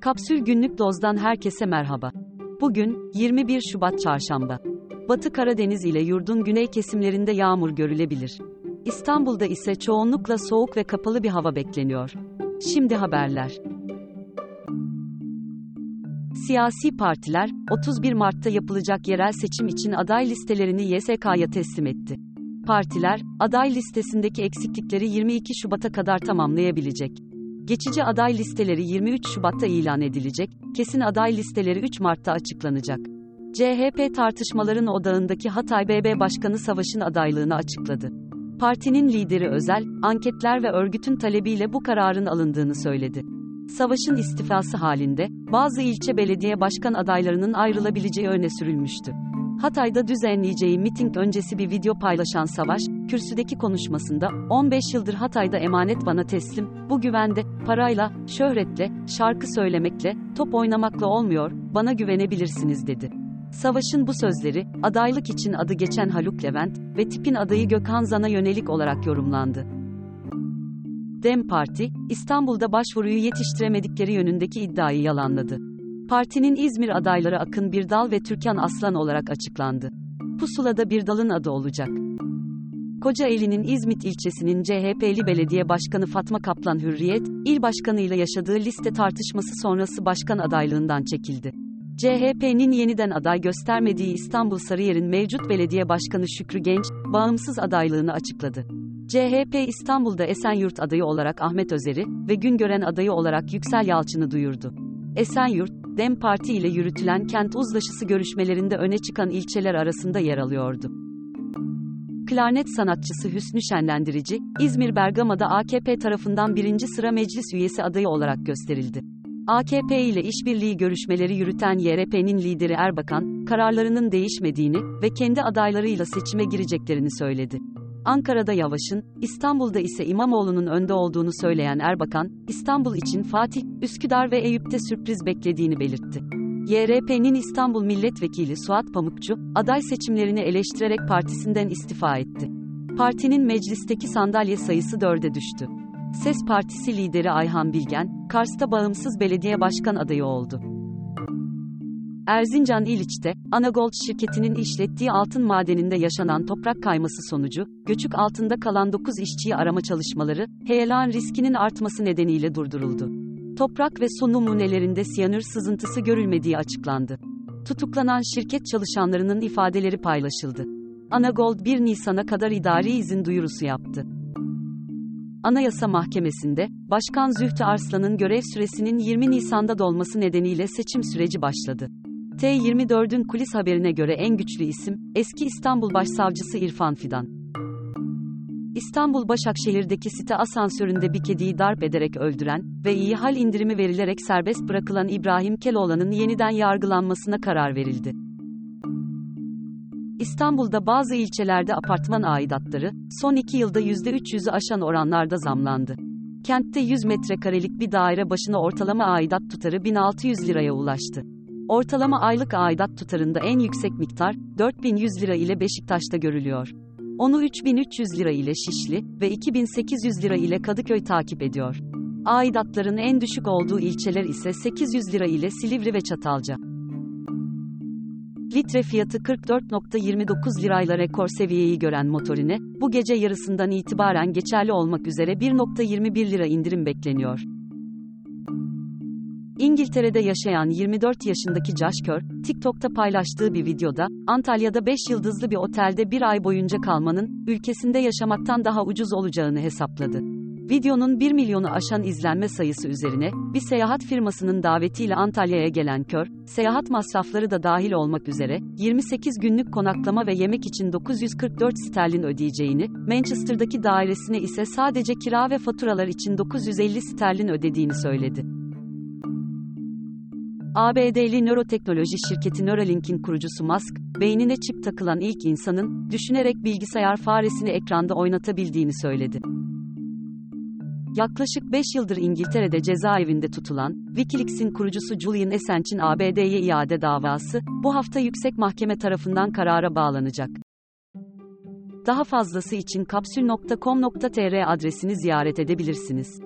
Kapsül Günlük Doz'dan herkese merhaba. Bugün 21 Şubat Çarşamba. Batı Karadeniz ile yurdun güney kesimlerinde yağmur görülebilir. İstanbul'da ise çoğunlukla soğuk ve kapalı bir hava bekleniyor. Şimdi haberler. Siyasi partiler 31 Mart'ta yapılacak yerel seçim için aday listelerini YSK'ya teslim etti. Partiler aday listesindeki eksiklikleri 22 Şubat'a kadar tamamlayabilecek. Geçici aday listeleri 23 Şubat'ta ilan edilecek, kesin aday listeleri 3 Mart'ta açıklanacak. CHP tartışmaların odağındaki Hatay BB Başkanı Savaş'ın adaylığını açıkladı. Partinin lideri Özel, anketler ve örgütün talebiyle bu kararın alındığını söyledi. Savaş'ın istifası halinde, bazı ilçe belediye başkan adaylarının ayrılabileceği öne sürülmüştü. Hatay'da düzenleyeceği miting öncesi bir video paylaşan Savaş, kürsüdeki konuşmasında, 15 yıldır Hatay'da emanet bana teslim, bu güvende, parayla, şöhretle, şarkı söylemekle, top oynamakla olmuyor, bana güvenebilirsiniz dedi. Savaş'ın bu sözleri, adaylık için adı geçen Haluk Levent ve tipin adayı Gökhan Zan'a yönelik olarak yorumlandı. Dem Parti, İstanbul'da başvuruyu yetiştiremedikleri yönündeki iddiayı yalanladı. Partinin İzmir adayları Akın Birdal ve Türkan Aslan olarak açıklandı. Pusulada Birdal'ın adı olacak. Kocaeli'nin İzmit ilçesinin CHP'li belediye başkanı Fatma Kaplan Hürriyet, il başkanıyla yaşadığı liste tartışması sonrası başkan adaylığından çekildi. CHP'nin yeniden aday göstermediği İstanbul Sarıyer'in mevcut belediye başkanı Şükrü Genç, bağımsız adaylığını açıkladı. CHP İstanbul'da Esenyurt adayı olarak Ahmet Özer'i ve Güngören adayı olarak Yüksel Yalçın'ı duyurdu. Esenyurt, DEM Parti ile yürütülen kent uzlaşısı görüşmelerinde öne çıkan ilçeler arasında yer alıyordu. Klarnet sanatçısı Hüsnü Şenlendirici, İzmir Bergama'da AKP tarafından birinci sıra meclis üyesi adayı olarak gösterildi. AKP ile işbirliği görüşmeleri yürüten YRP'nin lideri Erbakan, kararlarının değişmediğini ve kendi adaylarıyla seçime gireceklerini söyledi. Ankara'da Yavaş'ın, İstanbul'da ise İmamoğlu'nun önde olduğunu söyleyen Erbakan, İstanbul için Fatih, Üsküdar ve Eyüp'te sürpriz beklediğini belirtti. YRP'nin İstanbul Milletvekili Suat Pamukçu, aday seçimlerini eleştirerek partisinden istifa etti. Partinin meclisteki sandalye sayısı dörde düştü. Ses Partisi lideri Ayhan Bilgen, Kars'ta bağımsız belediye başkan adayı oldu. Erzincan İliç'te, Anagold şirketinin işlettiği altın madeninde yaşanan toprak kayması sonucu, göçük altında kalan 9 işçiyi arama çalışmaları, heyelan riskinin artması nedeniyle durduruldu. Toprak ve su numunelerinde siyanür sızıntısı görülmediği açıklandı. Tutuklanan şirket çalışanlarının ifadeleri paylaşıldı. Anagold 1 Nisan'a kadar idari izin duyurusu yaptı. Anayasa Mahkemesi'nde, Başkan Zühtü Arslan'ın görev süresinin 20 Nisan'da dolması nedeniyle seçim süreci başladı. T24'ün kulis haberine göre en güçlü isim, eski İstanbul Başsavcısı İrfan Fidan. İstanbul Başakşehir'deki site asansöründe bir kediyi darp ederek öldüren ve iyi hal indirimi verilerek serbest bırakılan İbrahim Keloğlan'ın yeniden yargılanmasına karar verildi. İstanbul'da bazı ilçelerde apartman aidatları, son iki yılda %300'ü aşan oranlarda zamlandı. Kentte 100 metrekarelik bir daire başına ortalama aidat tutarı 1600 liraya ulaştı. Ortalama aylık aidat tutarında en yüksek miktar, 4100 lira ile Beşiktaş'ta görülüyor. Onu 3300 lira ile Şişli ve 2800 lira ile Kadıköy takip ediyor. Aidatların en düşük olduğu ilçeler ise 800 lira ile Silivri ve Çatalca. Litre fiyatı 44.29 lirayla rekor seviyeyi gören motorine, bu gece yarısından itibaren geçerli olmak üzere 1.21 lira indirim bekleniyor. İngiltere'de yaşayan 24 yaşındaki Josh Kör, TikTok'ta paylaştığı bir videoda, Antalya'da 5 yıldızlı bir otelde bir ay boyunca kalmanın, ülkesinde yaşamaktan daha ucuz olacağını hesapladı. Videonun 1 milyonu aşan izlenme sayısı üzerine, bir seyahat firmasının davetiyle Antalya'ya gelen Kör, seyahat masrafları da dahil olmak üzere, 28 günlük konaklama ve yemek için 944 sterlin ödeyeceğini, Manchester'daki dairesine ise sadece kira ve faturalar için 950 sterlin ödediğini söyledi. ABD'li nöroteknoloji şirketi Neuralink'in kurucusu Musk, beynine çip takılan ilk insanın, düşünerek bilgisayar faresini ekranda oynatabildiğini söyledi. Yaklaşık 5 yıldır İngiltere'de cezaevinde tutulan, Wikileaks'in kurucusu Julian Assange'in ABD'ye iade davası, bu hafta yüksek mahkeme tarafından karara bağlanacak. Daha fazlası için kapsül.com.tr adresini ziyaret edebilirsiniz.